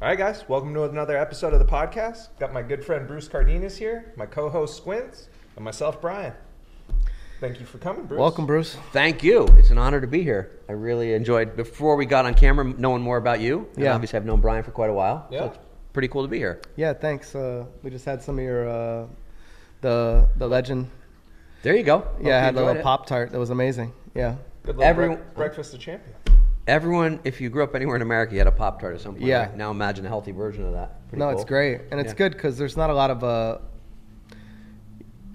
All right, guys, welcome to another episode of the podcast. Got my good friend Bruce Cardenas here, my co-host Squints, and myself, Brian. Thank you for coming, Bruce. Welcome, Bruce. Thank you. It's an honor to be here. I really enjoyed before we got on camera knowing more about you. And Yeah. obviously I've known Brian for quite a while. Yeah. So it's pretty cool to be here. Yeah, thanks. Uh, we just had some of your uh, the the legend. There you go. Yeah, I had a little pop tart. That was amazing. Yeah. Good little Everyone- breakfast of champions. Everyone, if you grew up anywhere in America, you had a Pop Tart at some point. Yeah. right? Now imagine a healthy version of that. Pretty no, cool. it's great, and it's Yeah. good because there's not a lot of. Uh,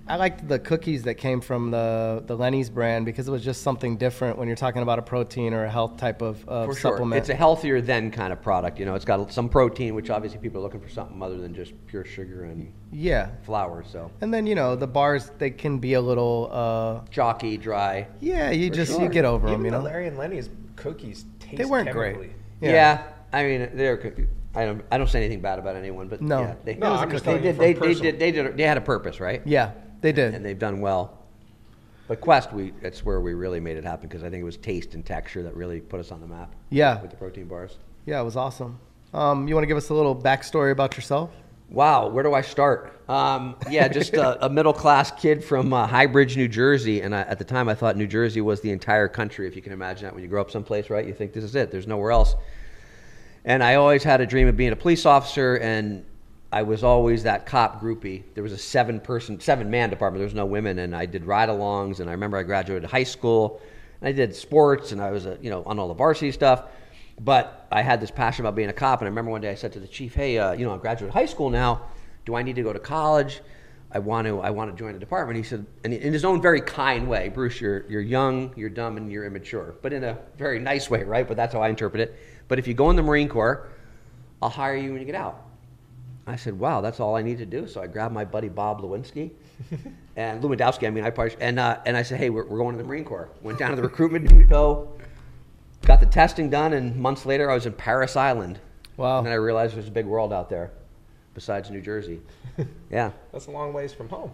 I liked the cookies that came from the the Lenny's brand because it was just something different when you're talking about a protein or a health type of, of For sure. supplement. It's a healthier than kind of product. You know, it's got some protein, which obviously people are looking for something other than just pure sugar and yeah, flour. So and then you know the bars they can be a little. Uh, chalky, dry. yeah, you For just sure. you get over Even them. You the know. Larry and Lenny's cookies taste They weren't great. chemically. Yeah. I mean, they're. I don't. I don't say anything bad about anyone, but No. yeah, they, No, I'm just they did. They, they did. They did. They had a purpose, right? Yeah, they did. and they've done well. But Quest, we that's where we really made it happen because I think it was taste and texture that really put us on the map. Yeah. with the protein bars. Yeah, it was awesome. Um, you want to give us a little backstory about yourself? Wow, where do I start? Um, yeah, just a, a middle class kid from uh, High Bridge, New Jersey, and I, at the time I thought New Jersey was the entire country. If you can imagine that, when you grow up someplace, right? You think this is it. There's nowhere else. And I always had a dream of being a police officer, and I was always that cop groupie. There was a seven person, seven man department. There was no women, and I did ride alongs. And I remember I graduated high school, and I did sports, and I was, a, you know, on all the varsity stuff. But I had this passion about being a cop, and I remember one day I said to the chief, "Hey, uh, you know, I graduated high school now. Do I need to go to college? I want to. I want to join the department." He said, and in his own very kind way, "Bruce, you're you're young, you're dumb, and you're immature, but in a very nice way, right? But that's how I interpret it. But if you go in the Marine Corps, I'll hire you when you get out." I said, "Wow, that's all I need to do." So I grabbed my buddy Bob Lewinsky and Lewandowski. I mean, I probably and uh, and I said, "Hey, we're, we're going to the Marine Corps." Went down to the recruitment depot, got the testing done, and months later, I was in Parris Island. Wow. And then I realized there's a big world out there, besides New Jersey. yeah, That's a long ways from home.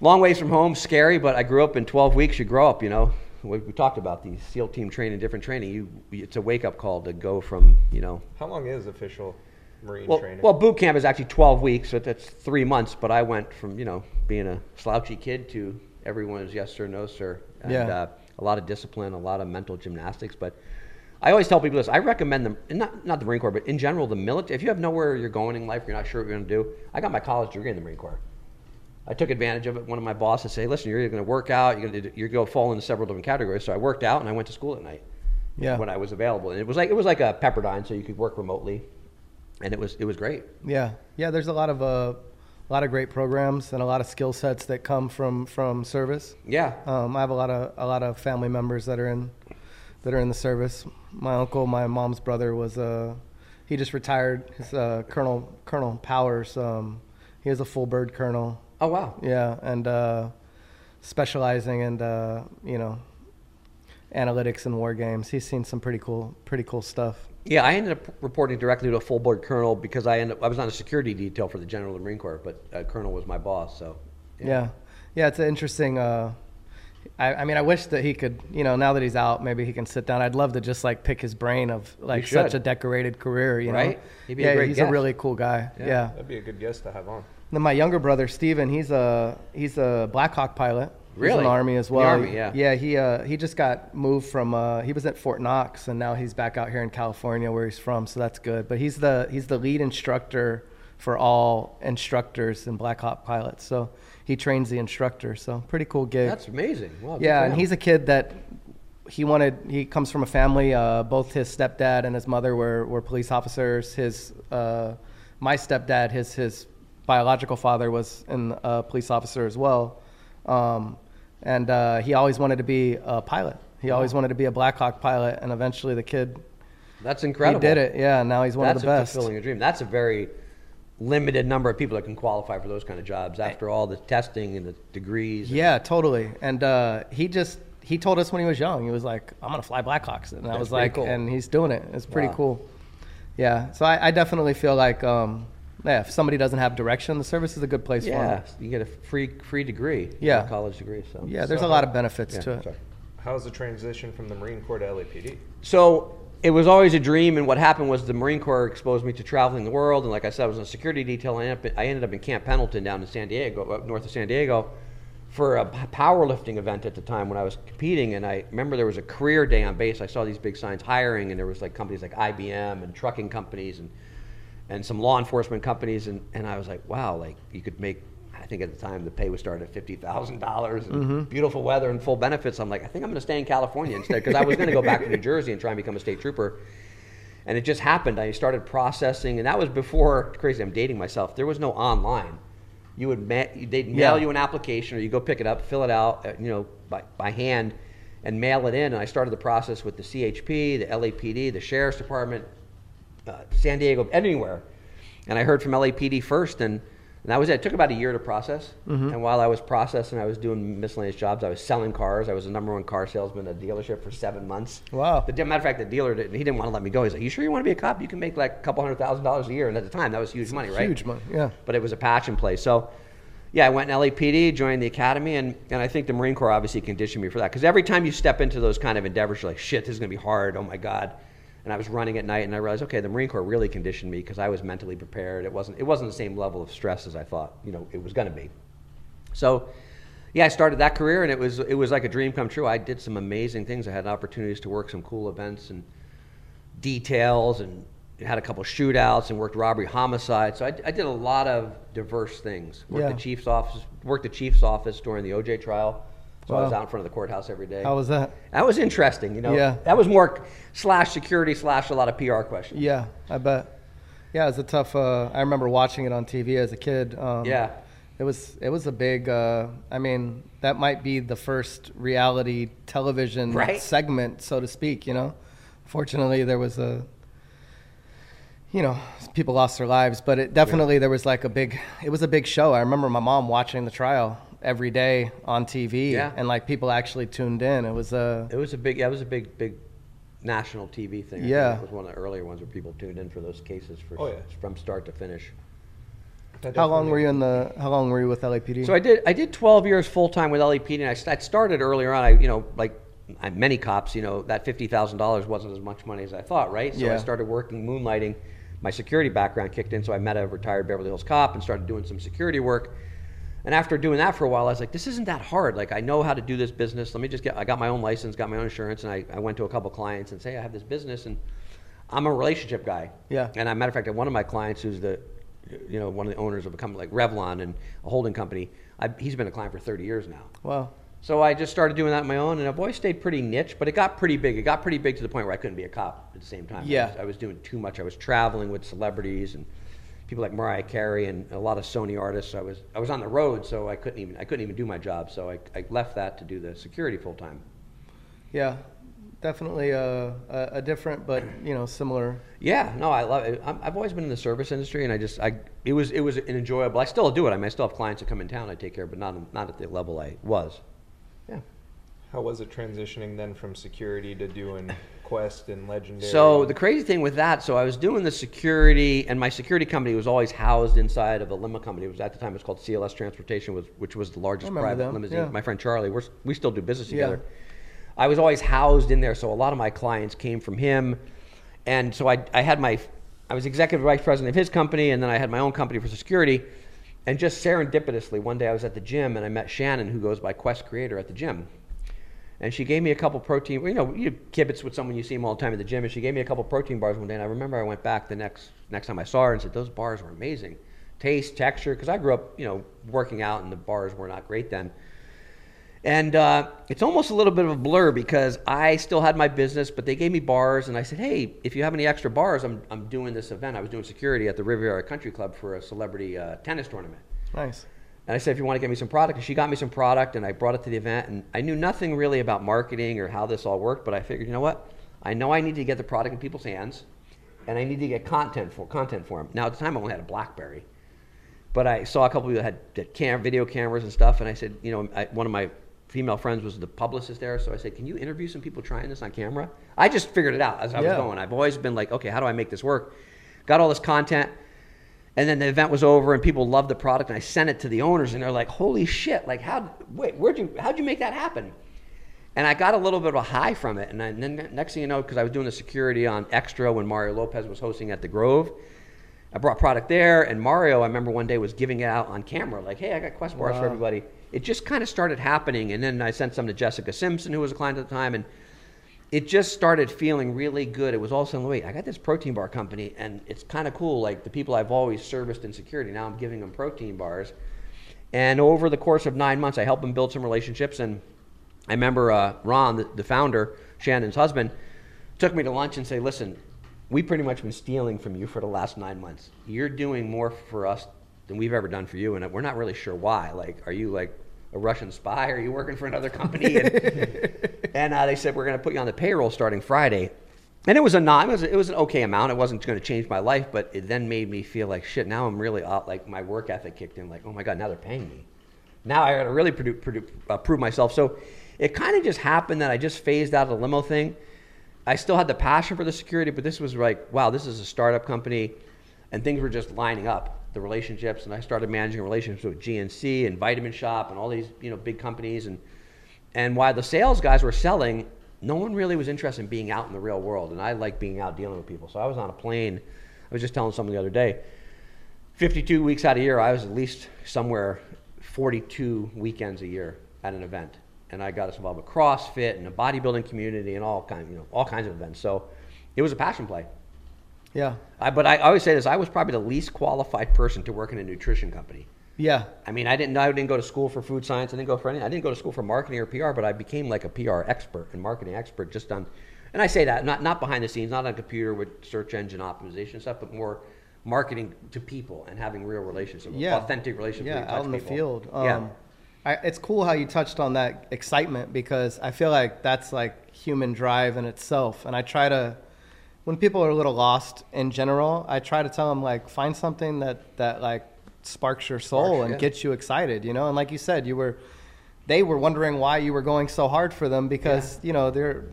long ways from home, scary. But I grew up in 12 weeks. You grow up, you know. We, we talked about the SEAL team training, different training. You, it's a wake up call to go from, you know, How long is official Marine well, training? well, boot camp is actually 12 weeks, so that's three months. But I went from you know being a slouchy kid to everyone is yes sir, no sir, and Yeah. uh, a lot of discipline, a lot of mental gymnastics. But I always tell people this: I recommend them, not not the Marine Corps, but in general, the military. If you have nowhere you're going in life, you're not sure what you're going to do. I got my college degree in the Marine Corps. I took advantage of it. One of my bosses said, "Listen, you're going to work out, you're going to you're going to fall into several different categories." So I worked out and I went to school at night Yeah. when I was available, and it was like it was like a Pepperdine, so you could work remotely, and it was it was great. Yeah, yeah. There's a lot of uh, a lot of great programs and a lot of skill sets that come from from service. Yeah, Um, I have a lot of a lot of family members that are in that are in the service. My uncle, my mom's brother, was uh, he just retired. His uh, Colonel Colonel Powers. Um, he was a full bird colonel. Oh wow. Yeah, and uh, specializing in uh, you know analytics and war games. He's seen some pretty cool pretty cool stuff. Yeah, I ended up reporting directly to a full bird colonel because I ended up, I was on a security detail for the general of the Marine Corps, but uh, colonel was my boss. So Yeah, yeah, it's an interesting. Uh, I, I mean, I wish that he could, you know, now that he's out, maybe he can sit down. I'd love to just like pick his brain of like such a decorated career, you know. Right? He'd be a yeah, great he's guest. a really cool guy. Yeah. Yeah. That'd be a good guest to have on. Then my younger brother Steven, he's a he's a Black Hawk pilot. He's in Really? the army as In the well. Army, yeah. Yeah, he uh, he just got moved from uh, he was at Fort Knox and now he's back out here in California where he's from, so that's good. But he's the he's the lead instructor for all instructors and Black Hawk pilots. So he trains the instructor. So pretty cool gig. that's amazing. Wow, yeah, and he's a kid that he wanted. He comes from a family. Uh, both his stepdad and his mother were, were police officers. His uh, my stepdad, his his biological father was an uh, police officer as well, um, and uh, he always wanted to be a pilot. He always wanted to be a Black Hawk pilot, and eventually the kid that's incredible. he did it. Yeah, now he's one That's of the best. fulfilling a dream. That's a very limited number of people that can qualify for those kind of jobs after all the testing and the degrees. and- Yeah, totally. And uh, he just he told us when he was young, he was like, "I'm gonna fly Blackhawks," and I was like, cool. and he's doing it. It's pretty Wow. cool. Yeah. So I, I definitely feel like, um, yeah, if somebody doesn't have direction, the service is a good place for yeah. them. You get a free free degree. Yeah. a college degree. So Yeah, there's So a lot of benefits Yeah, to it. sorry. How's the transition from the Marine Corps to LAPD? So it was always a dream. And what happened was the Marine Corps exposed me to traveling the world. And like I said, I was in security detail. I ended up, I ended up in Camp Pendleton down in San Diego, up north of San Diego, for a powerlifting event at the time when I was competing. And I remember there was a career day on base. I saw these big signs hiring, and there was like companies like IBM and trucking companies and and some law enforcement companies. And, and I was like, wow, like you could make I think at the time the pay was starting at fifty thousand dollars and Mm-hmm. beautiful weather and full benefits. I'm like, I think I'm going to stay in California instead because I was going to go back to New Jersey and try and become a state trooper. And it just happened. I started processing, and that was before. Crazy, I'm dating myself. There was no online. You would ma- they'd mail Yeah. you an application, or you go pick it up, fill it out, uh, you know, by, by hand, and mail it in. And I started the process with the CHP, the LAPD, the Sheriff's Department, uh, San Diego, anywhere. And I heard from LAPD first, and, and that was it. It took about a year to process. And while I was processing, I was doing miscellaneous jobs. I was selling cars. I was the number one car salesman at a dealership for seven months. Wow. The matter of fact, the dealer didn't, he didn't want to let me go. He's like, "You sure you want to be a cop? You can make like a couple hundred thousand dollars a year." And at the time, that was huge money, right? Huge money, yeah. But it was a passion play. So, yeah, I went in LAPD, joined the academy, and, and I think the Marine Corps obviously conditioned me for that. Because every time you step into those kind of endeavors, you're like, shit, this is going to be hard. Oh my God. And I was running at night, and I realized, okay, the Marine Corps really conditioned me because I was mentally prepared. It wasn't, it wasn't the same level of stress as I thought, you know, it was going to be. So, yeah, I started that career, and it was it was like a dream come true. I did some amazing things. I had opportunities to work some cool events and details, and had a couple shootouts, and worked robbery, homicide. So I, I did a lot of diverse things. Worked Yeah. the chief's office, worked the chief's office during the OJ trial. So I was out in front of the courthouse every day. How was that? that was interesting, you know. Yeah. That was more slash security slash a lot of PR questions. Yeah, I bet. Yeah, it was a tough. Uh, I remember watching it on TV as a kid. Um, Yeah. It was it was a big. Uh, I mean, that might be the first reality television Right. segment, so to speak. You know, fortunately there was a. You know, people lost their lives, but it definitely there was like a big. It was a big show. I remember my mom watching the trial every day on TV, Yeah. and like people actually tuned in. It was a. It was a big. That was a big, big national TV thing. I Yeah. it was one of the earlier ones where people tuned in for those cases for Oh, yeah. from start to finish. That How long were you in the? How long were you with LAPD? So I did. I did 12 years full time with LAPD, and I, I started earlier on. I, you know, like I, many cops, you know, that fifty thousand dollars wasn't as much money as I thought, right? So I started working moonlighting. My security background kicked in, so I met a retired Beverly Hills cop and started doing some security work. And after doing that for a while, I was like, this isn't that hard. Like, I know how to do this business. Let me just get, I got my own license, got my own insurance, and I, I went to a couple clients and say, I have this business, and I'm a relationship guy. Yeah. And as a matter of fact, one of my clients who's the, you know, one of the owners of a company like Revlon and a holding company, I, he's been a client for 30 years now. Wow. So I just started doing that on my own, and I've always stayed pretty niche, but it got pretty big. It got pretty big to the point where I couldn't be a cop at the same time. I Yeah. was, I was doing too much. I was traveling with celebrities and people like Mariah Carey and a lot of Sony artists. I was I was on the road, so I couldn't even I couldn't even do my job. So I, I left that to do the security full time. Yeah, definitely a, a, a different but you know similar. Yeah, no, I love it. I'm, I've always been in the service industry, and I just I it was it was an enjoyable. I still do it. I mean, I still have clients that come in town. I take care, of, but not not at the level I was. Yeah. How was it transitioning then from security to doing Quest and Legendary? So the crazy thing with that, so I was doing the security, and my security company was always housed inside of a limo company. It was at the time it was called CLS Transportation, was, which was the largest private them, limousine. yeah. My friend Charlie, we're, we still do business Yeah. together. I was always housed in there, so a lot of my clients came from him, and so I, I had my, I was executive vice president of his company, and then I had my own company for security. And just serendipitously, one day I was at the gym and I met Shannon, who goes by Quest Creator, at the gym and she gave me a couple protein. You know, you kibitz with someone you see them all the time at the gym, and she gave me a couple protein bars one day. And I remember I went back the next next time I saw her and said those bars were amazing, taste, texture. Because I grew up, you know, working out, and the bars were not great then. And uh, it's almost a little bit of a blur because I still had my business, but they gave me bars, and I said, "Hey, if you have any extra bars, I'm I'm doing this event. I was doing security at the Riviera Country Club for a celebrity uh, tennis tournament." Nice. And I said, if you want to get me some product, and she got me some product, and I brought it to the event, and I knew nothing really about marketing or how this all worked, but I figured, you know what? I know I need to get the product in people's hands, and I need to get content for content for them. Now at the time, I only had a BlackBerry, but I saw a couple people that had, cam, video cameras and stuff, and I said, you know, I, one of my female friends was the publicist there, so I said, can you interview some people trying this on camera? I just figured it out as I was going. I've always been like, okay, how do I make this work? Got all this content. And then the event was over, and people loved the product, and I sent it to the owners, and they're like, "Holy shit! Like, how? Wait, where'd you? How'd you make that happen?" And I got a little bit of a high from it. And, I, and then next thing you know, because I was doing the security on Extra when Mario Lopez was hosting at the Grove, I brought product there. And Mario, I remember one day was giving it out on camera, like, "Hey, I got Quest bars for everybody." It just kind of started happening. And then I sent some to Jessica Simpson, who was a client at the time, and it just started feeling really good. It was all of a sudden, wait, I got this protein bar company, and it's kind of cool. Like the people I've always serviced in security, now I'm giving them protein bars. And over the course of nine months, I helped them build some relationships. And I remember uh, Ron, the, founder, Shannon's husband, took me to lunch and say, listen, we pretty much been stealing from you for the last nine months. You're doing more for us than we've ever done for you, and we're not really sure why. Like, are you like a Russian spy? Are you working for another company? And, and uh, they said we're going to put you on the payroll starting Friday. And it was a non, it was, it was an okay amount. It wasn't going to change my life, but it then made me feel like shit. Now I'm really out. Like my work ethic kicked in. Like, oh my god, now they're paying me. Now I got to really produ produ uh, prove myself. So it kind of just happened that I just phased out of the limo thing. I still had the passion for the security, but this was like, wow, this is a startup company, and things were just lining up, the relationships, and I started managing relationships with GNC and Vitamin Shoppe and all these, you know, big companies, and and while the sales guys were selling, no one really was interested in being out in the real world, and I like being out dealing with people. So I was on a plane. I was just telling someone the other day, 52 weeks out of a year, I was at least somewhere 42 weekends a year at an event, and I got us involved with CrossFit and the bodybuilding community and all kind, you know, all kinds of events. So it was a passion play. Yeah. I, but I always say this: I was probably the least qualified person to work in a nutrition company. Yeah. I mean, I didn't. know I didn't go to school for food science. I didn't go for anything. I didn't go to school for marketing or PR. But I became like a PR expert and marketing expert just on. And I say that not not behind the scenes, not on a computer with search engine optimization stuff, but more marketing to people and having real relationships, Yeah. authentic relationships. Yeah, out in the field. yeah. Um, I, it's cool how you touched on that excitement because I feel like that's like human drive in itself. And I try to, when people are a little lost in general, I try to tell them like find something that that like sparks your soul Sparks, and yeah. gets you excited. You know, and like you said, you were. They were wondering why you were going so hard for them because you know they're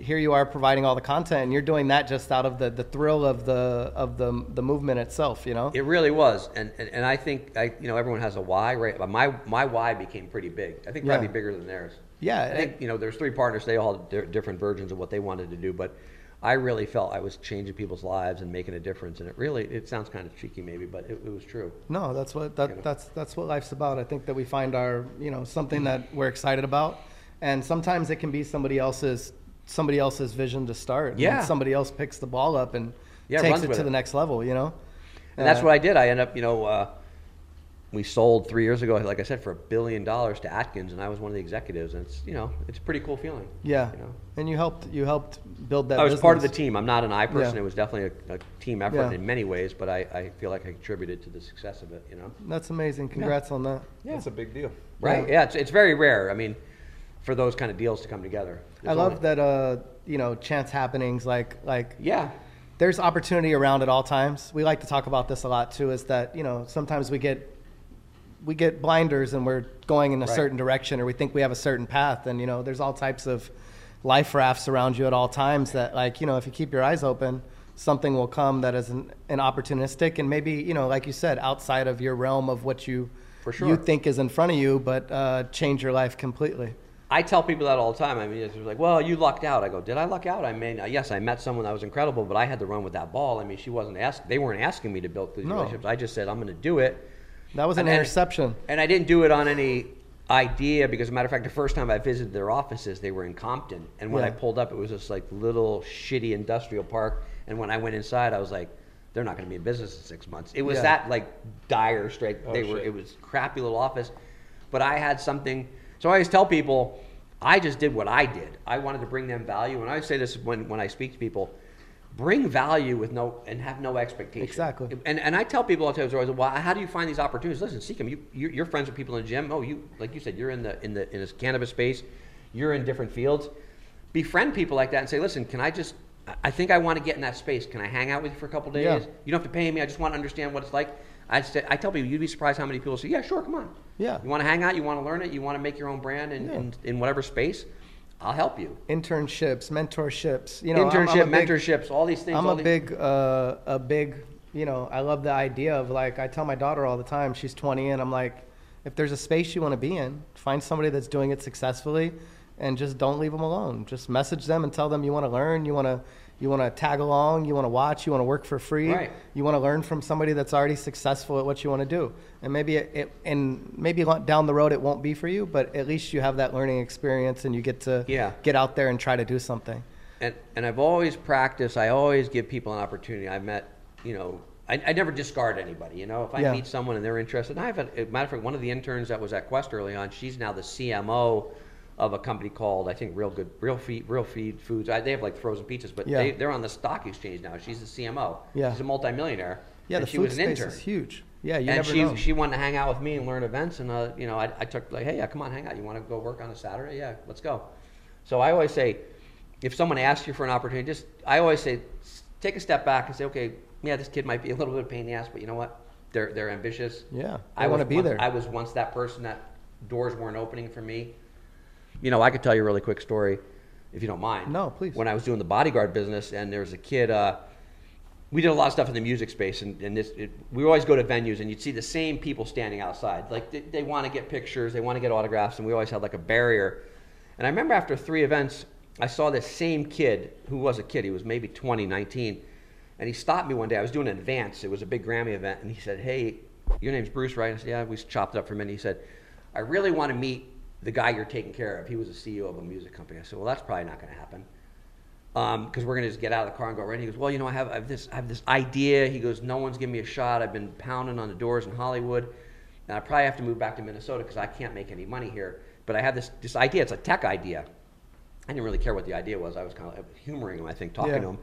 here you are providing all the content and you're doing that just out of the, the thrill of the of the the movement itself. You know. It really was, and, and and I think I you know everyone has a why, right? But my my why became pretty big. I think probably Yeah. bigger than theirs. Yeah, I think you know there's three partners. They all had different versions of what they wanted to do, but I really felt I was changing people's lives and making a difference. And it really it sounds kind of cheeky maybe, but it, it was true. No, that's what that, You know. that's that's what life's about. I think that we find our you know something that we're excited about, and sometimes it can be somebody else's somebody else's vision to start. and Yeah. somebody else picks the ball up and Yeah, takes it to it. the next level. You know, And that's Uh, what I did. I end up, you know, uh, we sold three years ago, like I said, for a billion dollars to Atkins, and I was one of the executives. And it's, you know, it's a pretty cool feeling. Yeah, You know? and you helped you helped build that. I was part of the team. I'm not an I person. Yeah. It was definitely a, a team effort Yeah. in many ways, but I, I feel like I contributed to the success of it. You know. That's amazing. Congrats on that. That's a big deal. Right. Yeah. it's, it's very rare. I mean, for those kind of deals to come together. I love only- that. Uh, you know, chance happenings like like Yeah. there's opportunity around at all times. We like to talk about this a lot too. Is that you know sometimes we get we get blinders and we're going in a Right. certain direction or we think we have a certain path and you know there's all types of life rafts around you at all times that like you know if you keep your eyes open something will come that is an, an opportunistic and maybe you know like you said outside of your realm of what you For you think is in front of you but uh, change your life completely I tell people that all the time. I mean, it's like, well, you lucked out. I go, did I luck out? I mean, uh, yes, I met someone that was incredible, but I had to run with that ball. I mean, she wasn't ask. They weren't asking me to build these No. relationships. I just said, I'm going to do it. That was an And- and- interception And I didn't do it on any idea because, as a matter of fact, the first time I visited their offices, they were in Compton. And when I pulled up, it was this like little shitty industrial park. And when I went inside, I was like, they're not going to be in business in six months. It was Yeah. that like dire straight. Oh, they were. shit. It was crappy little office, but I had something. So I always tell people, I just did what I did. I wanted to bring them value, and I say this when when I speak to people. Bring value with no and have no expectation. Exactly. And, and I tell people all the time, always, well, how do you find these opportunities? Listen, seek them. You, you're, friends with people in the gym. Oh, you, like you said, you're in the, in the, in this cannabis space. You're in different fields. Befriend people like that and say, listen, can I just, I- I think I want to get in that space. Can I hang out with you for a couple days? Yeah. You don't have to pay me. I just want to understand what it's like. I, say, I tell people, you'd be surprised how many people say, yeah, sure, come on. Yeah. You want to hang out? You want to learn it? You want to make your own brand in, Yeah. in, in whatever space? I'll help you. internships mentorships you know I'm- I'm Internship, big- mentorships, all these things. I'm a these- big, uh, a big, you know, I love the idea of like, I tell my daughter all the time, she's 20, and I'm like, if there's a space you want to be in, find somebody that's doing it successfully and just don't leave them alone. Just message them and tell them you want to learn, you want to you want to tag along, you want to watch, you want to work for free, Right. you want to learn from somebody that's already successful at what you want to do. And maybe it, it and maybe down the road it won't be for you, but at least you have that learning experience and you get to Yeah. get out there and try to do something. and and I've always practiced. I always give people an opportunity. I met, you know, I, I never discard anybody. You know, if I Yeah. meet someone and they're interested, and I have a, a matter of fact, one of the interns that was at Quest early on. She's now the CMO of a company called I think Real Good Real Feed Real Feed Foods. I, they have like frozen pizzas, but Yeah. they they're on the stock exchange now. She's the CMO. Yeah. she's a multimillionaire. Yeah, the she food was an space intern. is huge. Yeah, you and never she know. she wanted to hang out with me and learn events, and uh, you know, I, I took like, hey, yeah, come on, hang out. You want to go work on a Saturday? Yeah, let's go. So I always say, if someone asks you for an opportunity, just I always say, take a step back and say, okay, yeah, this kid might be a little bit of a pain in the ass, but you know what? They're they're ambitious. Yeah, I was wanna be once- there. I was once that person that doors weren't opening for me. You know, I could tell you a really quick story, if you don't mind. No, please. When I was doing the bodyguard business, and there was a kid. Uh, we did a lot of stuff in the music space, and, and this it, we always go to venues, and you'd see the same people standing outside. Like they, they want to get pictures, they want to get autographs, and we always had like a barrier. And I remember after three events, I saw this same kid who was a kid. He was maybe 20, 19, and he stopped me one day. I was doing an advance. It was a big Grammy event, and he said, "Hey, your name's Bruce, right?" I said, "Yeah." We chopped it up for a minute. He said, "I really want to meet the guy you're taking care of." He was a CEO of a music company. I said, "Well, that's probably not going to happen." Um, because we're gonna just get out of the car and go right. He goes, well, you know, I have, I have this, I have this idea. He goes, no one's giving me a shot. I've been pounding on the doors in Hollywood, and I probably have to move back to Minnesota because I can't make any money here. But I have this, this idea. It's a tech idea. I didn't really care what the idea was. I was kind of humoring him, I think, talking Yeah. to him.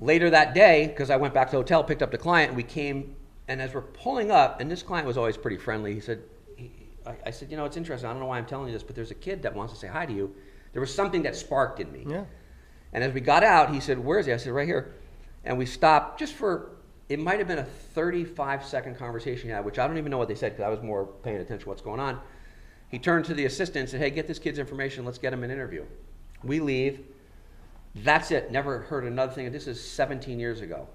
Later that day, because I went back to the hotel, picked up the client, and we came. And as we're pulling up, and this client was always pretty friendly. He said, I, I said, you know, it's interesting. I don't know why I'm telling you this, but there's a kid that wants to say hi to you. There was something that sparked in me. yeah. And as we got out, he said, Where is he? I said, Right here. And we stopped just for, it might have been a 35 second conversation he had, which I don't even know what they said because I was more paying attention to what's going on. He turned to the assistant and said, Hey, get this kid's information. Let's get him an interview. We leave. That's it. Never heard another thing. This is 17 years ago.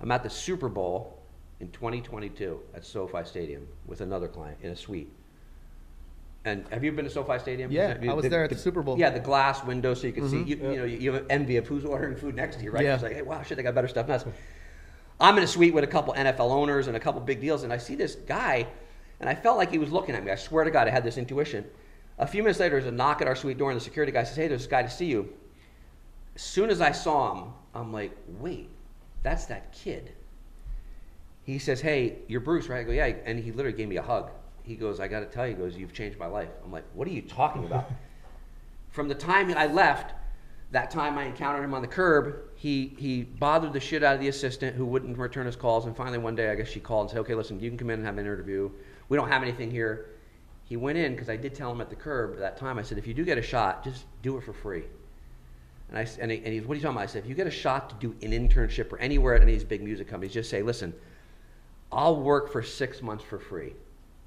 I'm at the Super Bowl in 2022 at SoFi Stadium with another client in a suite. And have you been to SoFi Stadium? Yeah, that- I was there at the Super Bowl. Yeah, the glass window so you can see. Mhm. You, you know, you have envy of who's ordering food next to you, right? Yeah. It's like, hey, wow, shit, they got better stuff than us. I'm in a suite with a couple NFL owners and a couple big deals, and I see this guy, and I felt like he was looking at me. I swear to God, I had this intuition. A few minutes later, there's a knock at our suite door, and the security guy says, "Hey, there's this guy to see you." As soon as I saw him, I'm like, "Wait, that's that kid." He says, "Hey, you're Bruce, right?" I go, "Yeah," and he literally gave me a hug. He goes, "I got to tell you," he goes, "You've changed my life." I'm like, "What are you talking about?" From the time I left, that time I encountered him on the curb, he he bothered the shit out of the assistant who wouldn't return his calls. And finally, one day, I guess she called and said, "Okay, listen, you can come in and have an interview. We don't have anything here." He went in because I did tell him at the curb at that time. I said, "If you do get a shot, just do it for free." And I and he, and he, what are you talking about? I said, "If you get a shot to do an internship or anywhere at any of these big music companies, just say, listen, I'll work for six months for free.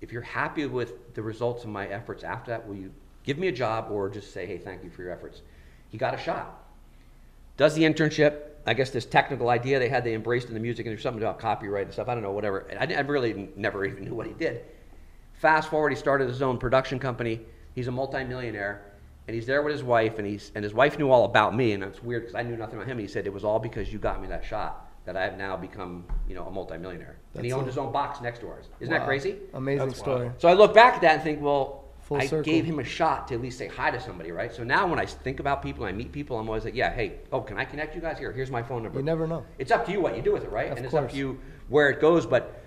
If you're happy with the results of my efforts after that, will you give me a job or just say, hey, thank you for your efforts? He got a shot. Does the internship. I guess this technical idea they had, they embraced in the music, and there's something about copyright and stuff. I don't know, whatever. I, I really never even knew what he did. Fast forward, he started his own production company. He's a multimillionaire, and he's there with his wife, and he's and his wife knew all about me, and it's weird because I knew nothing about him. He said it was all because you got me that shot that I have now become, you know, a multimillionaire. And he owned a- his own box next to ours. Isn't that Wow. crazy? Amazing That's story. wild. So I look back at that and think, well, Full I circle. gave him a shot to at least say hi to somebody, right? So now when I think about people and I meet people, I'm always like, yeah, hey, oh, can I connect you guys? Here, here's my phone number. You never know. It's up to you what you do with it, right? Of and it's up course. to you where it goes, but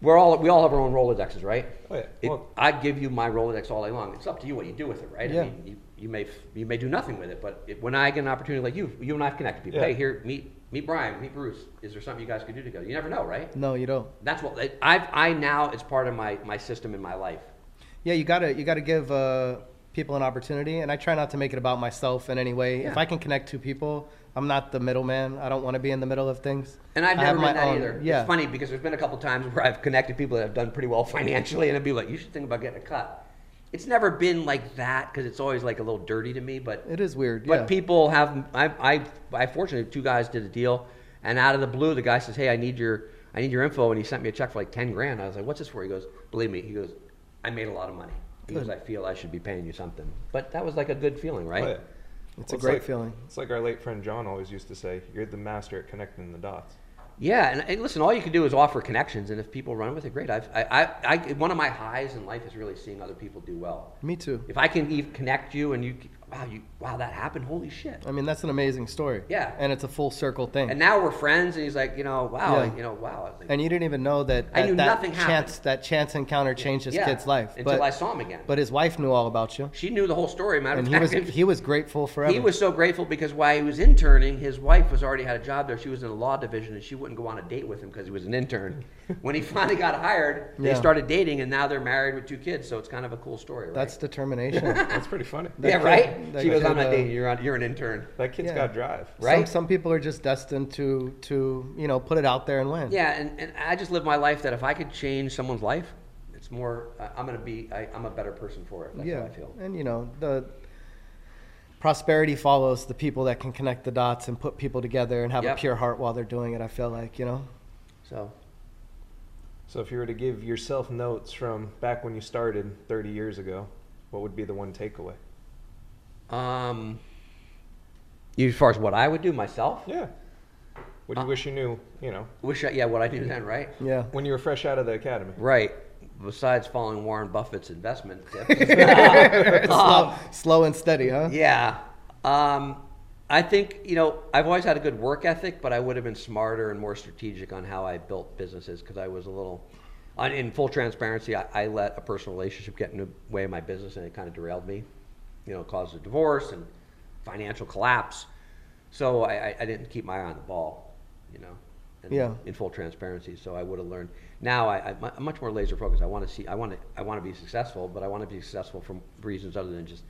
we're all we all have our own Rolodexes, right? Oh, yeah. It- Well- I give you my Rolodex all day long. It's up to you what you do with it, right? Yeah. I mean, you, you may you may do nothing with it, but it, when I get an opportunity like you, you and I have connected people. Yeah. Hey, here, meet meet Brian, meet Bruce. Is there something you guys could do together? You never know, right? No, you don't. That's what I've, I now it's part of my my system in my life. Yeah, you gotta you gotta give uh, people an opportunity, and I try not to make it about myself in any way. If I can connect two people, I'm not the middleman. I don't want to be in the middle of things. And I've never my that own- either. Yeah, It's funny because there's been a couple times where I've connected people that have done pretty well financially, and I'd be like, "You should think about getting a cut." It's never been like that because it's always like a little dirty to me. But it is weird. but yeah. people have. I I I fortunately two guys did a deal, and out of the blue, the guy says, "Hey, I need your I need your info," and he sent me a check for like ten grand. I was like, "What's this for?" He goes, "Believe me," he goes, "I made a lot of money." because I feel I should be paying you something. But that was like a good feeling, right? Oh, yeah. It's Well, a great like, feeling. It's like our late friend John always used to say, "You're the master at connecting the dots." Yeah, and, and listen, all you can do is offer connections, and if people run with it, great. I've, I, I, I, one of my highs in life is really seeing other people do well. Me too. If I can even connect you, and you, wow, you, wow, that happened. Holy shit! I mean, that's an amazing story. Yeah. And it's a full circle thing. And now we're friends, and he's like, you know, wow, Yeah. you know, wow. Like, And you didn't even know that, I that, knew that nothing chance happened. that chance encounter changed his yeah, kid's life. until but, I saw him again. but his wife knew all about you, she knew the whole story. Matter and of he was fact, he was grateful forever. He was so grateful because while he was interning, his wife was already had a job there. She was in the law division, and she wouldn't go on a date with him because he was an intern. when he finally got hired, they Yeah. started dating, and now they're married with two kids. So it's kind of a cool story, right? That's determination. That's pretty funny. that yeah, kid- right. That She goes, kid, "I'm not uh, dating. You're on. You're an intern." That kid's Yeah. got drive. Right? Some, some people are just destined to to you know put it out there and win. Yeah, and, and I just live my life that if I could change someone's life, it's more. I- I'm gonna be. I, I'm a better person for it. That's yeah. how I feel. And you know the prosperity follows the people that can connect the dots and put people together and have Yep. a pure heart while they're doing it. I feel like you know. So So, if you were to give yourself notes from back when you started 30 years ago, what would be the one takeaway? Um, you- as far as what I would do myself, Yeah. What do you Uh, wish you knew? You know, wish I, yeah, what I knew then, right? Yeah. when you were fresh out of the academy. Right. Besides following Warren Buffett's investment tips. slow, slow and steady, huh? yeah. Um, I think, you know, I've always had a good work ethic, but I would have been smarter and more strategic on how I built businesses because I was a little, on- in full transparency, I, I let a personal relationship get in the way of my business and it kind of derailed me. You know, caused a divorce and financial collapse. So I, I, I didn't keep my eye on the ball, you know, and Yeah. in full transparency. So I would have learned. Now I, I, I'm much more laser focused. I want to see, I want to, I want to be successful, but I want to be successful for reasons other than just.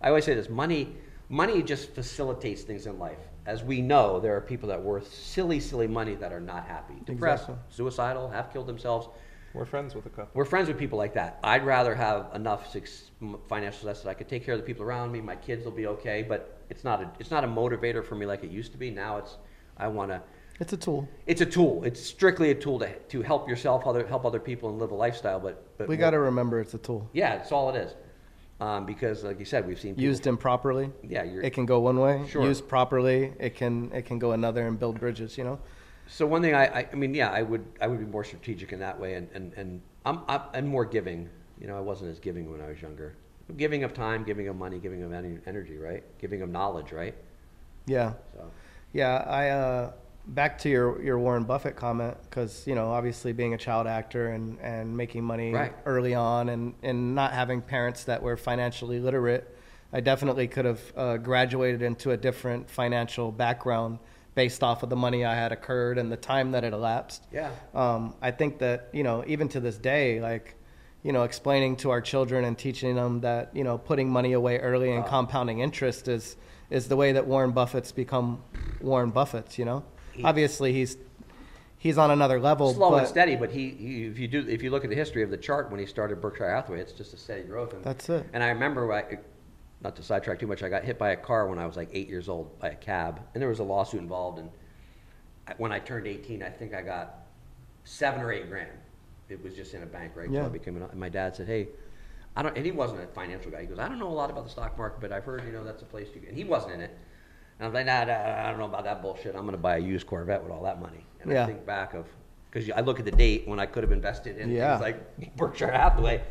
I always say this: money, money just facilitates things in life. As we know, there are people that worth silly, silly money that are not happy, depressed, Exactly. suicidal, have killed themselves. We're friends with a couple. We're friends with people like that. I'd rather have enough financial success that I could take care of the people around me. My kids will be okay, but it's not a it's not a motivator for me like it used to be. Now it's I want to. It's a tool. It's a tool. It's strictly a tool to to help yourself, other help other people, and live a lifestyle. But but We got to remember it's a tool. yeah, it's all it is. Um, because like you said, we've seen people, Used improperly, Yeah, you're, it can go one way. Sure. Used properly, it can it can go another and build bridges. You know. So one thing I, I, I mean, yeah, I would, I would be more strategic in that way, and and and I'm, I'm and more giving. You know, I wasn't as giving when I was younger. Giving of time, giving of money, giving of energy, right? Giving of knowledge, right? Yeah. So Yeah, I uh, back to your your Warren Buffett comment because you know obviously being a child actor and and making money Right. early on and and not having parents that were financially literate, I definitely could have uh, graduated into a different financial background based off of the money I had occurred and the time that it elapsed. yeah, Um, I think that you know even to this day, like you know, explaining to our children and teaching them that you know putting money away early and Wow. compounding interest is is the way that Warren Buffett's become Warren Buffett's. You know, He- obviously he's he's on another level. slow but and steady. But he, he, if you do, if you look at the history of the chart when he started Berkshire Hathaway, it's just a steady growth. And, That's it. And I remember, I, not to sidetrack too much, I got hit by a car when I was like eight years old by a cab, and there was a lawsuit involved. And I- when I turned 18, I think I got seven or eight grand. It was just in a bank, right? So Yeah. I became an, and my dad said, "Hey, I don't." And he wasn't a financial guy. He goes, "I don't know a lot about the stock market, but I've heard you know that's a place you." And he wasn't in it. And I was like, "Nah, nah, I don't know about that bullshit. I'm going to buy a used Corvette with all that money." And I think back of because I look at the date when I could have invested in Yeah. things like Berkshire Hathaway.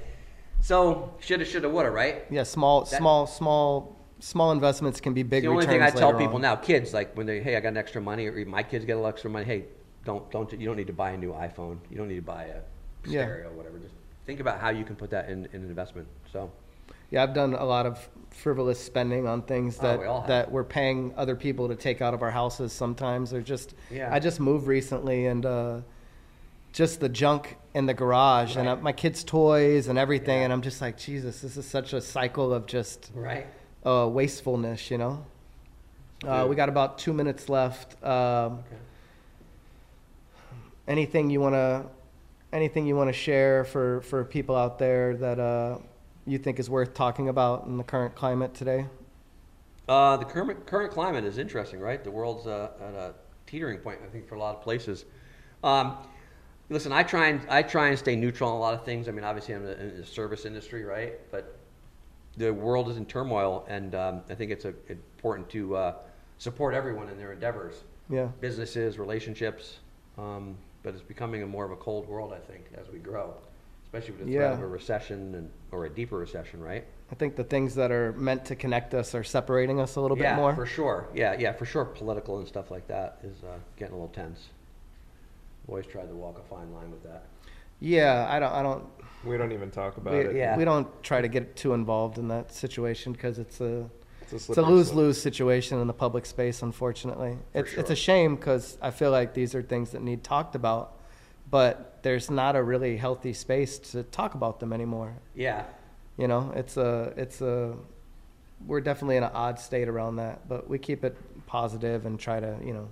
So shoulda, shoulda, woulda, right? yeah, small That- small small small investments can be big. the only returns thing I tell later people on. now, kids, like when they, hey, I got an extra money, or my kids get a little extra money. Hey, don't don't you don't need to buy a new iPhone. You don't need to buy a Yeah. stereo, whatever. Just think about how you can put that in, in an investment. So Yeah, I've done a lot of frivolous spending on things Oh, that we all have. that we're paying other people to take out of our houses. Sometimes or just Yeah. I just moved recently and uh, just the junk in the garage and uh, my kids' toys and everything, Yeah. and I'm just like, Jesus, this is such a cycle of just right, uh, wastefulness, you know. Uh, we got about two minutes left. Um, okay. anything you want to anything you want to share for for people out there that uh, you think is worth talking about in the current climate today? Uh, the current current climate is interesting, right? The world's uh, at a teetering point, I think, for a lot of places. Um, Listen, I try and I try and stay neutral on a lot of things. I mean, obviously, I'm in the service industry, right? But the world is in turmoil, and um, I think it's a, important to uh, support everyone in their endeavors. Yeah. Businesses, relationships, um, but it's becoming a more of a cold world, I think, as we grow, especially with the threat Yeah. of a recession and or a deeper recession, right? I think the things that are meant to connect us are separating us a little yeah, bit more. Yeah, for sure. Yeah, yeah, for sure. Political and stuff like that is uh, getting a little tense. I've always tried to walk a fine line with that. Yeah, I don't. I don't. We don't even talk about We, it. yeah. we don't try to get too involved in that situation because it's a It's a, it's a slippery lose slope. lose situation in the public space. Unfortunately, For it's it's sure. a shame because I feel like these are things that need talked about, but there's not a really healthy space to talk about them anymore. Yeah, You know, it's a it's a we're definitely in an odd state around that, but we keep it positive and try to you know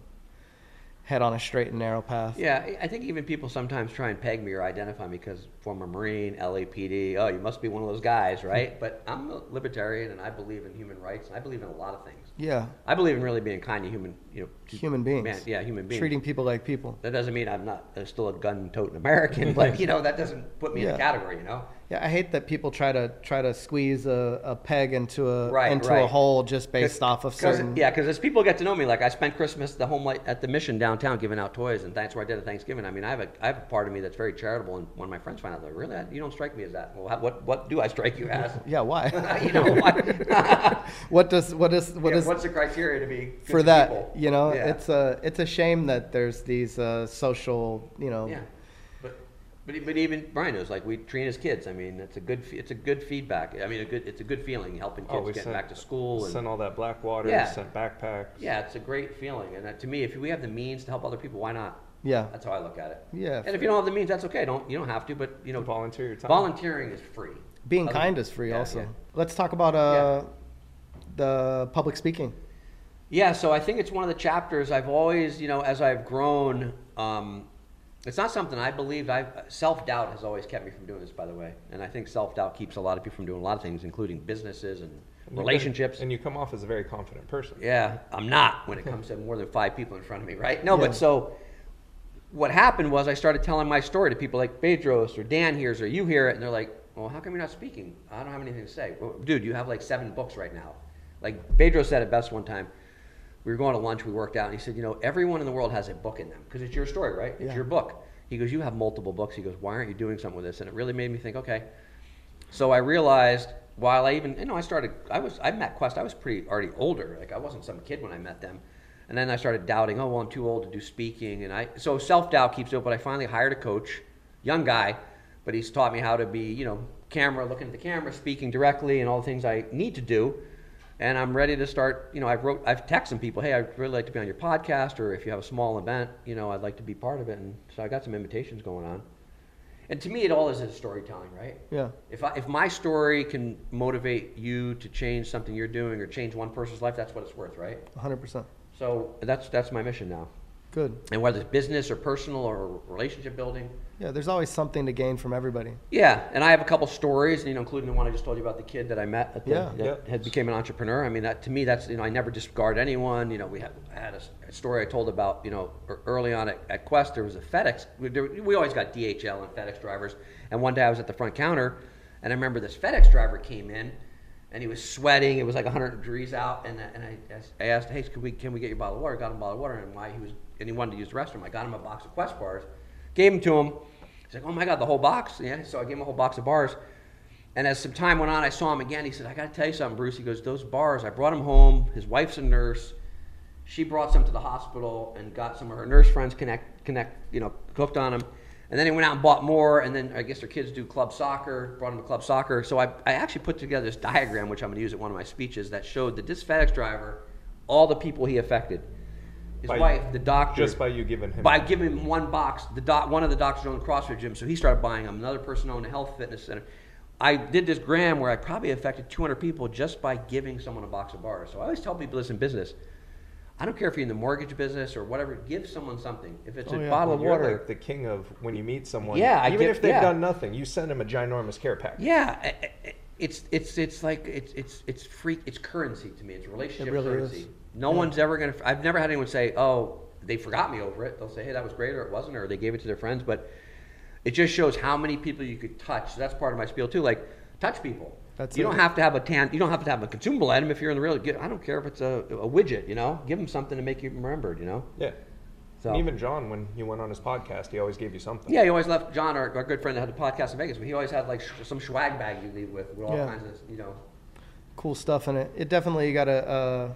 head on a straight and narrow path. yeah. I- think even people sometimes try and peg me or identify me because former Marine, LAPD. Oh, you must be one of those guys, right? But I'm a libertarian and I believe in human rights and I believe in a lot of things. Yeah, I believe in really being kind to human, you know, human beings. Man, yeah, human beings. Treating people like people. That doesn't mean I'm not uh, still a gun-toting American, but you know that doesn't put me in a category. You know. Yeah, I hate that people try to try to squeeze a, a peg into a Right, into a hole just based off of Cause, certain. yeah, because as people get to know me, like I spent Christmas at the home light at the mission downtown giving out toys, and that's where I did a Thanksgiving. I mean, I have a I have a part of me that's very charitable, and when my friends find out, they're like, really, you don't strike me as that. Well, how, what what do I strike you as? Yeah, why? you know, what, what does what is what yeah, is what's the criteria to be for that? people? You know, Yeah. it's a it's a shame that there's these uh, social you know. Yeah, but but, even Brian knows like we train his kids. I mean, it's a good fe- it's a good feedback. I mean, a good it's a good feeling helping kids Oh, getting sent- back to school and Sent all that black water. Yeah. Sent backpacks. yeah, it's a great feeling. And that, to me, if we have the means to help other people, why not? Yeah. That's how I look at it. Yeah, And if you don't have the means, that's okay. Don't you don't have to, but you know, Volunteer your time. volunteering is free. Being Other- kind is free Yeah, also. yeah. Let's talk about uh, the public speaking. Yeah, so I think it's one of the chapters I've always, you know, as I've grown, um, it's not something I believed. I self doubt has always kept me from doing this, by the way, and I think self doubt keeps a lot of people from doing a lot of things, including businesses and And relationships. and you come off as a very confident person. Yeah, I'm not when it comes to more than five people in front of me, right? No, Yeah. but so what happened was I started telling my story to people like Bedros or Dan hears or you hear it, and they're like, "Well, how come you're not speaking? I don't have anything to say." Well, dude, you have like seven books right now. Like Bedros said it best one time. We were going to lunch, we worked out, and he said, "You know, everyone in the world has a book in them because it's your story, right? It's Yeah. your book." He goes, "You have multiple books." He goes, "Why aren't you doing something with this?" And it really made me think, okay. So I realized while I even you know I started I was I met Quest I was pretty already older like I wasn't some kid when I met them, and then I started doubting oh well I'm too old to do speaking and I so self doubt keeps up but I finally hired a coach, young guy, but he's taught me how to be you know camera looking at the camera speaking directly and all the things I need to do, and I'm ready to start you know I've wrote I've texted some people hey I'd really like to be on your podcast or if you have a small event you know I'd like to be part of it and so I got some invitations going on. And to me, it all is a storytelling, right? Yeah. If, I, if my story can motivate you to change something you're doing or change one person's life, that's what it's worth, right? 100%. So that's that's my mission now. Good. And whether it's business or personal or relationship building, Yeah, there's always something to gain from everybody. yeah. And I have a couple stories, you know, including the one I just told you about the kid that I met at the, Yeah. that Yeah. had became an entrepreneur. I mean, that to me, that's you know, I never discard anyone. You know, we had I had a, a story I told about you know early on at, at Quest. There was a FedEx. We, there, we always got DHL and FedEx drivers. And one day I was at the front counter, and I remember this FedEx driver came in. And he was sweating. It was like 100 degrees out, and, and I, I asked, "Hey, can we can we get you a bottle of water?" Got him a bottle of water, and why he was and he wanted to use the restroom. I got him a box of Quest bars, gave them to him. He's like, "Oh my God, the whole box!" Yeah, so I gave him a whole box of bars. And as some time went on, I saw him again. He said, "I got to tell you something, Bruce." He goes, "Those bars, I brought him home. His wife's a nurse. She brought some to the hospital and got some of her nurse friends connect, connect, you know, cooked on them. And then he went out and bought more. And then I guess their kids do club soccer. Brought him to club soccer. So I, I actually put together this diagram, which I'm going to use at one of my speeches, that showed the this driver, all the people he affected, his By- wife, the doctor, Just by you giving him. by giving him one box, the doc, one of the doctors owned a CrossFit gym, so he started buying them. Another person owned a health fitness center. I did this gram where I probably affected 200 people just by giving someone a box of bars. So I always tell people this in business. I don't care if you're in the mortgage business or whatever. Give someone something. If it's Oh, a yeah. bottle of You're water, like the king of when you meet someone. Yeah, I even get- if they've yeah. done nothing, you send them a ginormous care package. yeah, I- I- it's it's it's like it's it's it's free. It's currency to me. It's relationship really currency. is. No Yeah. one's ever gonna. I've never had anyone say, "Oh, they forgot me over it. They'll say, hey, that was great, or it wasn't, or they gave it to their friends. But it just shows how many people you could touch. So that's part of my spiel too. Like touch people. That's you it. don't have to have a tan. You don't have to have a consumable item if you're in the real. I don't care if it's a, a widget. You know, give them something to make you remembered. You know. Yeah. So And even John, when you went on his podcast, he always gave you something. yeah, he always left John, our, our good friend that had the podcast in Vegas. But he always had like sh- some swag bag you leave with, with all Yeah. kinds of you know. cool stuff in it. It definitely got to, uh,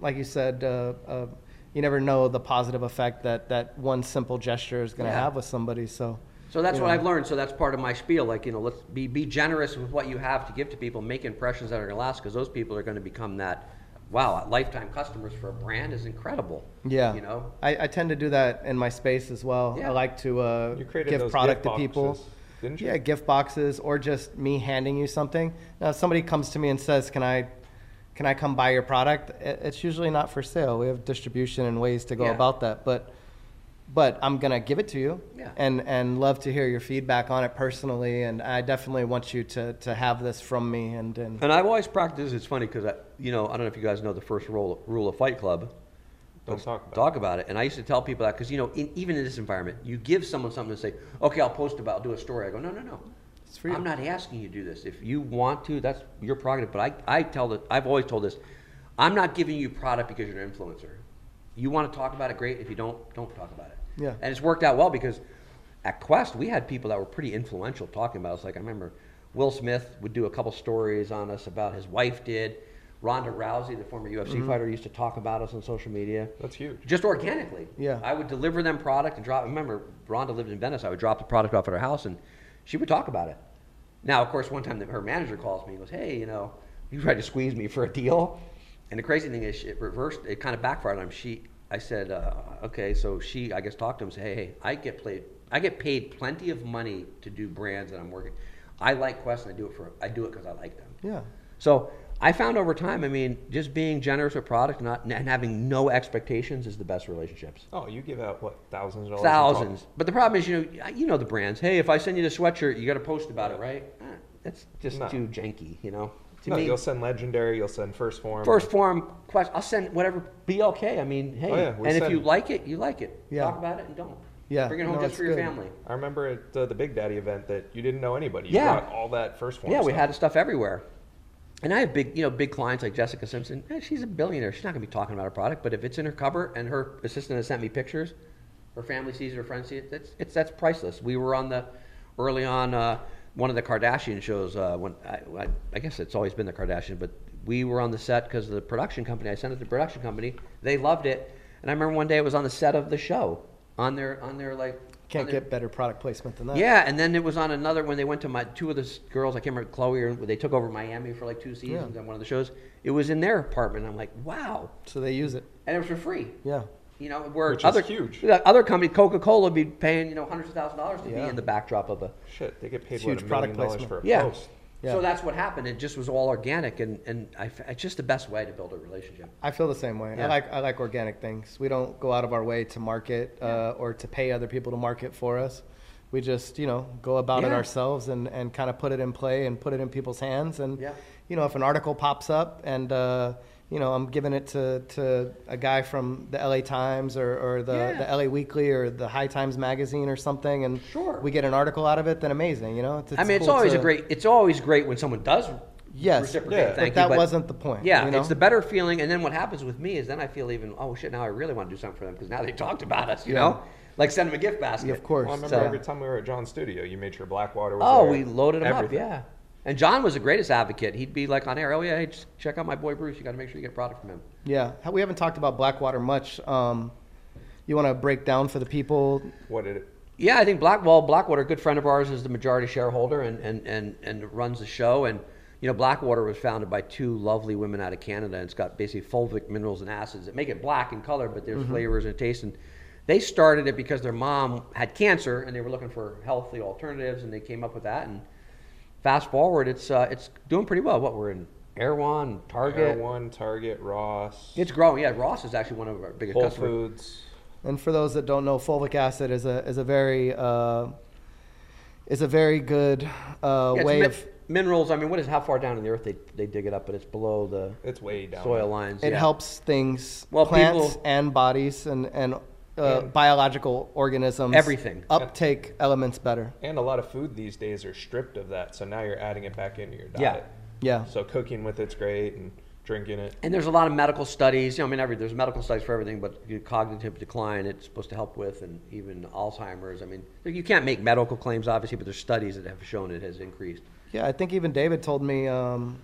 like you said, uh, uh, you never know the positive effect that that one simple gesture is going to Yeah. have with somebody. So, So that's you what know. I've learned. So that's part of my spiel. Like you know, let's be be generous with what you have to give to people. Make impressions that are going to last because those people are going to become that. Wow, lifetime customers for a brand is incredible. Yeah, You know. I, I tend to do that in my space as well. Yeah. I like to uh, You give product gift to people. boxes, didn't you? Yeah, gift boxes or just me handing you something. Now, if somebody comes to me and says, "Can I, can I come buy your product?" It's usually not for sale. We have distribution and ways to go Yeah. about that, but. But I'm gonna give it to you, Yeah. and and love to hear your feedback on it personally. And I definitely want you to, to have this from me. And, and And I've always practiced. It's funny because I you know I don't know if you guys know the first rule rule of Fight Club. Don't talk about talk about it. And I used to tell people that because you know in, even in this environment, you give someone something to say, okay, I'll post about, I'll do a story. I go, no, no, no. It's. I'm not asking you to do this. If you want to, that's your prerogative. But I, I tell that I've always told this. I'm not giving you product because you're an influencer. You want to talk about it, great. If you don't, don't talk about it. Yeah. And it's worked out well because at Quest we had people that were pretty influential talking about us. Like I remember Will Smith would do a couple stories on us about his wife did. Ronda Rousey, the former UFC Mm-hmm. fighter, used to talk about us on social media. That's huge. Just organically. Yeah. I would deliver them product and drop. Remember, Ronda lived in Venice. I would drop the product off at her house, and she would talk about it. Now, of course, one time that her manager calls me and goes, "Hey, you know, you tried to squeeze me for a deal." And the crazy thing is, it reversed. It kind of backfired on him. She, I said, uh, "Okay," so she, I guess, talked to him and said, "Hey, hey, I get paid. I get paid plenty of money to do brands that I'm working. I like Quest, and I do it for. I do it because I like them." yeah, So I found over time, I mean, just being generous with product not, and having no expectations is the best relationships. Oh, you give out what thousands of dollars? Thousands. But the problem is, you know, you know the brands. Hey, if I send you the sweatshirt, you got to post about it, right? Eh, that's just No. too janky, you know. To No, me, you'll send legendary. You'll send first form. first form quest. I'll send whatever. Be okay. I mean, hey, Oh, yeah, we and if you like it, you like it. Yeah. Talk about it and don't. Yeah, Bring it home no, just it's for your family. I remember at uh, the Big Daddy event that you didn't know anybody. You Yeah. brought all that first form. Yeah, we had stuff everywhere. And I have big, you know, big clients like Jessica Simpson. Eh, she's a billionaire. She's not going to be talking about her product, but if it's in her cupboard and her assistant has sent me pictures, her family sees it, her friends see it. That's it's that's priceless. We were on the early on uh, one of the Kardashian shows. Uh, when I, I, I guess it's always been the Kardashian, but we were on the set because the production company. I sent it to the production company. They loved it, and I remember one day it was on the set of the show on their on their like. Can't on get better product placement than that. yeah, and then it was on another when they went to my two of the girls. I can't remember Khloé or they took over Miami for like two seasons on one of the shows. It was in their apartment. I'm like, wow, So they use it. and it was for free. Yeah. You know, where Which is other huge. other company, Coca Cola, would be paying you know hundreds of thousand dollars to be in the backdrop of a. Shit, they get paid It's what huge a product placement. for a Yeah. post. Yeah. So that's what happened. It just was all organic, and and I, f- it's just the best way to build a relationship. I feel the same way. Yeah. I like I like organic things. We don't go out of our way to market uh, or to pay other people to market for us. We just you know go about it ourselves and, and kind of put it in play and put it in people's hands. And Yeah. you know if an article pops up and uh, you know I'm giving it to, to a guy from the LA Times or, or the, Yeah. the LA Weekly or the High Times magazine or something, and Sure. we get an article out of it, then amazing. You know, it's, I mean, it's cool always to- a great. It's always great when someone does Yes, reciprocate. Yeah. Thank but you, that but- wasn't the point. Yeah, you know? it's the better feeling. And then what happens with me is then I feel even, oh shit, now I really want to do something for them because now they talked about us, you Yeah. know? Like send them a gift basket. Yeah, of course. Well, I remember So- every time we were at John's studio, you made sure Blackwater was Oh, there. we loaded them Everything. up, yeah. And John was the greatest advocate. He'd be like on air, oh yeah, hey, just check out my boy Bruce. You got to make sure you get a product from him. Yeah, we haven't talked about Blackwater much. Um, you want to break down for the people? What did it? Yeah, I think Blackwell Blackwater, a good friend of ours, is the majority shareholder and, and, and, and runs the show. And you know, Blackwater was founded by two lovely women out of Canada, and it's got basically fulvic minerals and acids that make it black in color, but there's flavors and taste. And they started it because their mom had cancer, and they were looking for healthy alternatives, and they came up with that. And fast forward, it's uh, it's doing pretty well. What we're in Erewhon, Target. Air One, Target, Ross, It's growing. Yeah, Ross is actually one of our biggest Whole customers. Foods. And for those that don't know, fulvic acid is a is a very uh, is a very good uh, Yeah, way mi- of. minerals. I mean, what is how far down in the earth they, they dig it up, but it's below the It's way down. soil lines. It yeah. helps things, Well, plants people- and bodies, and and uh, biological organisms, Everything. uptake elements better. And a lot of food these days are stripped of that, so now you're adding it back into your diet. Yeah. yeah. So cooking with it's great, and drinking it. And there's a lot of medical studies. You know, I mean, every, there's medical studies for everything, but cognitive decline it's supposed to help with, and even Alzheimer's. I mean, you can't make medical claims, obviously, but there's studies that have shown it has increased. Yeah, I think even David told me um,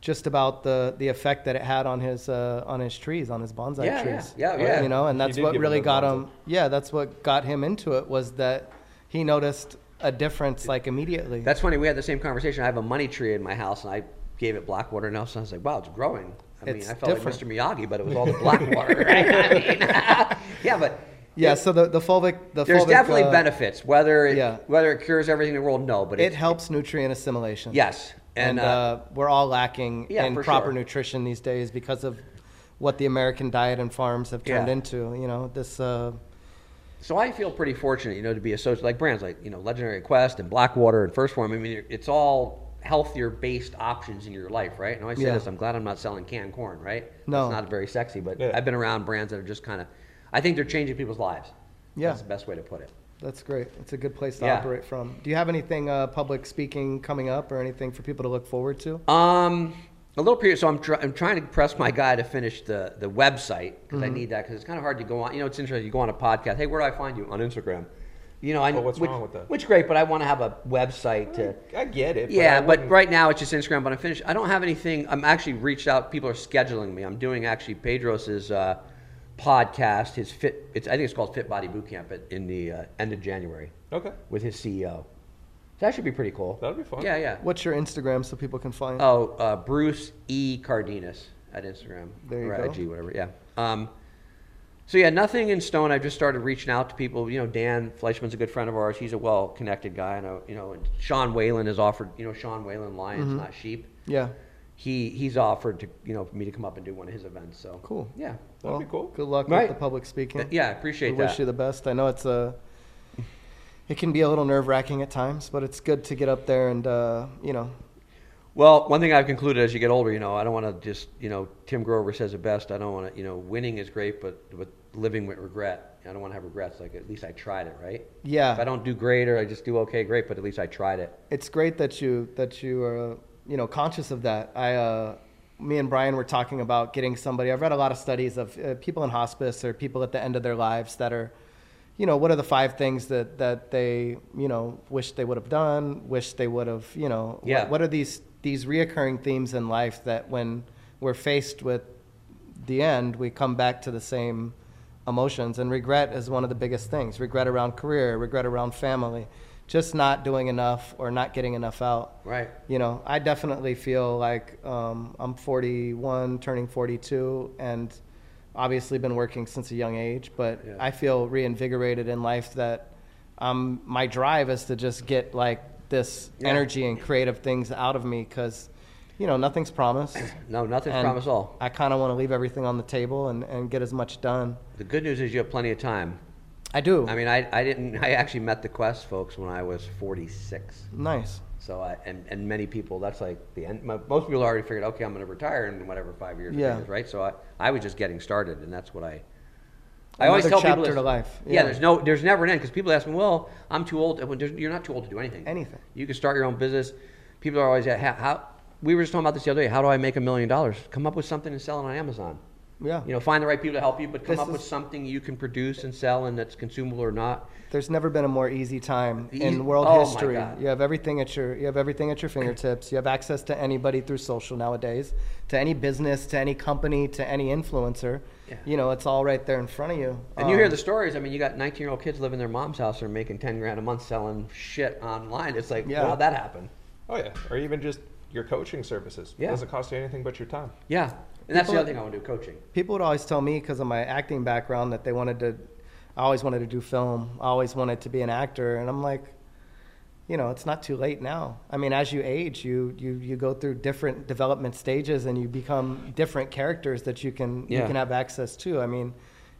just about the, the effect that it had on his uh, on his trees, on his bonsai Yeah, yeah. trees. Yeah, yeah. You know, and that's what give him really got bonsai. him. Yeah, that's what got him into it was that he noticed a difference like immediately. That's funny. We had the same conversation. I have a money tree in my house, and I gave it Blackwater, and all of a sudden I was like, "Wow, it's growing." I mean, I felt different. like Mr. Miyagi, but it was all the black water. Right? I mean, yeah, but yeah. So the the fulvic the there's fulvic, definitely uh, benefits. Whether it, yeah. whether it cures everything in the world, no, but It it, helps nutrient assimilation. yes, and, uh, we're all lacking yeah, in proper sure. nutrition these days because of what the American diet and farms have turned Yeah. into. You know, this. Uh, So I feel pretty fortunate, you know, to be associated like brands like you know Legendary Quest and Blackwater and First Form. I mean, it's all healthier based options in your life, right? And I say Yeah. this, I'm glad I'm not selling canned corn, right? No. it's not very sexy, but Yeah. I've been around brands that are just kind of, I think they're changing people's lives. Yeah. that's the best way to put it. That's great. It's a good place to Yeah. operate from. Do you have anything uh, public speaking coming up or anything for people to look forward to? Um, a little period. So I'm, try, I'm trying to press my guy to finish the, the website because Mm-hmm. I need that because it's kind of hard to go on. You know, it's interesting. You go on a podcast. Hey, where do I find you on Instagram? You know, I Well, what's which, wrong with that? Which great, but I want to have a website to. I get it. Yeah, I but right now it's just Instagram. But I'm finished. I don't have anything. I'm actually reached out. People are scheduling me. I'm doing actually Pedro's uh, podcast. His fit. It's I think it's called Fit Body Boot Camp at, in the uh, end of January Okay, with his CEO. So that should be pretty cool. That'd be fun. Yeah, yeah. What's your Instagram so people can find? Oh, uh, Bruce E. Cardenas at Instagram There you or go. IG, whatever. Yeah. Um, so yeah, nothing in stone. I've just started reaching out to people. You know, Dan Fleischman's a good friend of ours. He's a well-connected guy. I know. You know, and Sean Whalen has offered. You know, Sean Whalen, Lions, Mm-hmm. not sheep. yeah. He he's offered to you know for me to come up and do one of his events. So Cool. Yeah. That'd be cool. Good luck Right. with the public speaking. Th- yeah, I appreciate we that. wish you the best. I know it's a. It can be a little nerve wracking at times, but it's good to get up there and uh, you know. Well, one thing I've concluded as you get older, you know, I don't want to just, you know, Tim Grover says it best. I don't want to, you know, winning is great, but but living with regret. I don't want to have regrets. Like at least I tried it, right? Yeah. If I don't do great or I just do okay, great, but at least I tried it. it's great that you that you are you know conscious of that. I uh, me and Brian were talking about getting somebody. I've read a lot of studies of uh, people in hospice or people at the end of their lives that are, you know, what are the five things that that they you know wish they would have done, wish they would have you know. what- Yeah. What, are these these reoccurring themes in life that when we're faced with the end, we come back to the same emotions. And regret is one of the biggest things. Regret around career, regret around family, just not doing enough or not getting enough out. Right. You know, I definitely feel like um, I'm 41, turning 42, and obviously been working since a young age. But Yeah. I feel reinvigorated in life. That um, my drive is to just get like this Yeah. energy and creative things out of me because, you know, nothing's promised. No, nothing's And promised all. I kind of want to leave everything on the table and, and get as much done. The good news is you have plenty of time. I do. I mean, I, I didn't, I actually met the Quest folks when I was 46. nice. So I, and, and many people, that's like the end. mo- Most people already figured, okay, I'm going to retire in whatever five years, Yeah. years, right? So I, I was just getting started, and that's what I. I always tell people chapter this- to life. Yeah. Yeah. there's no, there's never an end because people ask me, well, I'm too old. You're not too old to do anything. Anything. You can start your own business. People are always, how, how we were just talking about this the other day. How do I make a million dollars? Come up with something and sell it on Amazon. Yeah. You know, find the right people to help you, but come This up with is- something you can produce and sell and that's consumable or not. There's never been a more easy time Easy- in world oh my history. God. You have everything at your you have everything at your fingertips. You have access to anybody through social nowadays, to any business, to any company, to any influencer. Yeah. You know, it's all right there in front of you. And you hear Um, the stories. I mean, you got 19 year old kids living in their mom's house and making 10 grand a month selling shit online. It's like, Yeah. how'd that happen? Oh yeah, or even just your coaching services. Yeah. It doesn't cost you anything but your time. Yeah. And that's the other thing I want to do coaching. people would always tell me because of my acting background that they wanted to i always wanted to do film. I always wanted to be an actor. And i'm like you know it's not too late now. I mean as you age you you, you go through different development stages and you become different characters that you can you can have access to. I mean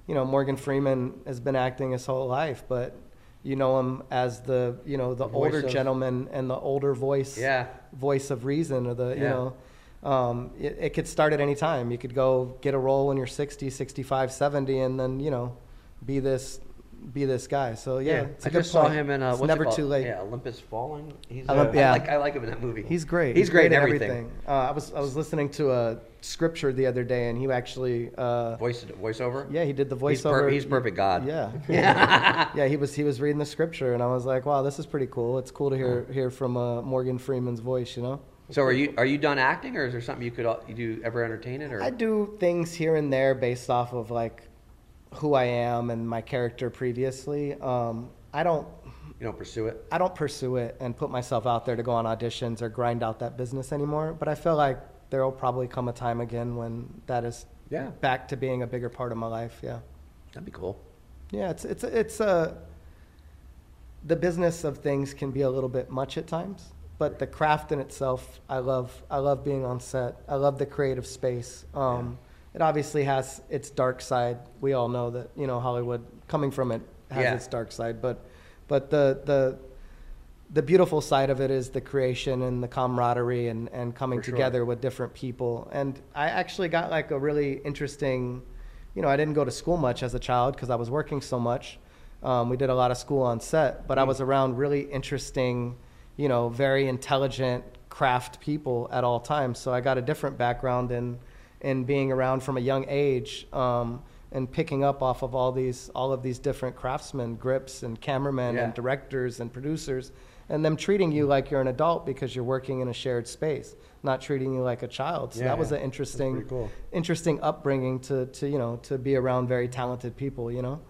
you know morgan freeman has been acting his whole life but you know him as the you know the The older of- gentleman and the older voice Yeah. voice of reason or the you know um, it, it could start at any time you could go get a role when you're 60 65 70 and then you know be this be this guy. So yeah, Yeah. it's a I good just saw him in uh, what's never too late. Yeah, Olympus Falling. He's Olymp- uh, yeah. I like I like him in that movie. He's great. He's, great, in at everything. Uh, I was I was listening to a scripture the other day, and he actually uh, Voice voiceover. yeah he did the He's per- voiceover. he's perfect God. Yeah, yeah, yeah. He was he was reading the scripture, and I was like, wow, this is pretty cool. It's cool to hear hear from uh, Morgan Freeman's voice. You know. So are you are you done acting, or is there something you could uh, you do ever entertain it, or I do things here and there based off of like who I am and my character previously. Um, I don't you don't pursue it? I don't pursue it and put myself out there to go on auditions or grind out that business anymore. But I feel like there will probably come a time again when that is Yeah. back to being a bigger part of my life. Yeah, That'd be cool. yeah. It's it's it's a the business of things can be a little bit much at times, but the craft in itself, I love. I love being on set. I love the creative space. Um, It obviously has its dark side. We all know that you know Hollywood coming from it has Yeah. its dark side, but but the the the beautiful side of it is the creation and the camaraderie and, and coming sure. together with different people. And I actually got like a really interesting, you know, I didn't go to school much as a child because I was working so much. Um, we did a lot of school on set, but I was around really interesting, you know, very intelligent craft people at all times. So I got a different background in, in being around from a young age. Um, and picking up off of all these all of these different craftsmen, grips and cameramen Yeah. and directors and producers, and them treating you like you're an adult because you're working in a shared space, not treating you like a child. So Yeah, that was yeah. an interesting, cool. interesting upbringing to, to you know to be around very talented people. You know,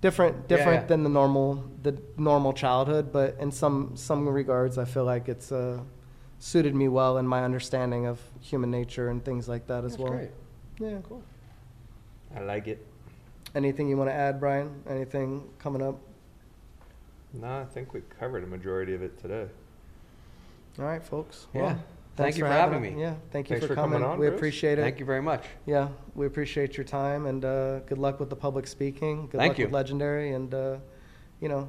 different different yeah. than the normal the normal childhood, but in some some regards, I feel like it's uh, suited me well in my understanding of human nature and things like that as That's well. great. Yeah, cool. I like it. Anything you want to add, Brian? Anything coming up? No, I think we covered a majority of it today. All right, folks. Yeah. Well, Thank you for having me. Yeah, thank you Thanks for, coming. on, we Bruce. appreciate it. Thank you very much. Yeah, we appreciate your time and uh, good luck with the public speaking. Good Thank luck you. with Legendary and uh, you know,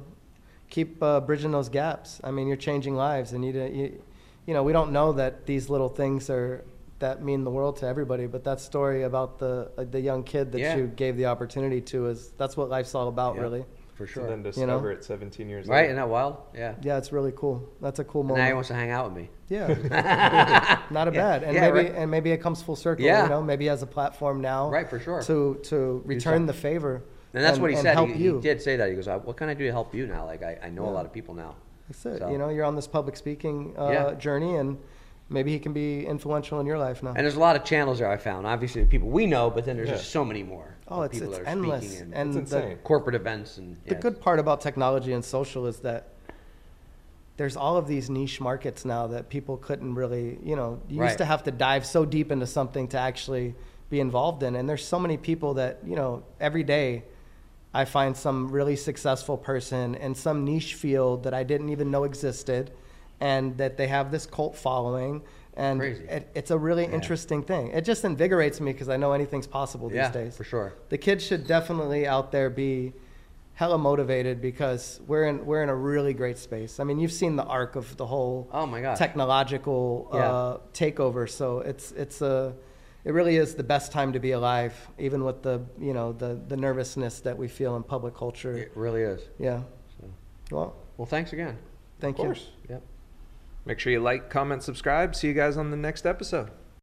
keep uh, bridging those gaps. I mean, you're changing lives, and you, you, you know, we don't know that these little things are that mean the world to everybody. But that story about the uh, the young kid that Yeah. you gave the opportunity to is that's what life's all about, Yeah, really. For To sure. then You discover know? it 17 years Right? later. Isn't that wild? Yeah. Yeah, it's really cool. That's a cool And now moment. he wants to hang out with me. Yeah, not a Yeah, bad, and yeah, maybe right. and maybe it comes full circle. Yeah. you know, maybe he has a platform now, Right, for sure. to to return the favor. And that's what he said. Help He, you. he did say that. He goes, "Uh, "What can I do to help you now? Like I, I know a lot of people now." That's it. So- You know, you're on this public speaking uh, Yeah. journey, and maybe he can be influential in your life now. And there's a lot of channels there I found. Obviously, the people we know, but then there's Yeah. just so many more. Oh, it's people it's are endless. speaking And It's the, insane. corporate events and the yeah, good part about technology and social is that there's all of these niche markets now that people couldn't really, you know, you Right. used to have to dive so deep into something to actually be involved in. And there's so many people that, you know, every day I find some really successful person in some niche field that I didn't even know existed and that they have this cult following. And Crazy. it, it's a really interesting thing. It just invigorates me because I know anything's possible yeah, these days for sure. the kids should definitely out there be hella motivated because we're in we're in a really great space. I mean, you've seen the arc of the whole Oh my gosh. technological Yeah. uh, takeover. So it's it's a it really is the best time to be alive, even with the you know the the nervousness that we feel in public culture. It really is. Yeah. So, Well, well, thanks again. thank you. of course. Yep. Make sure you like, comment, subscribe. See you guys on the next episode.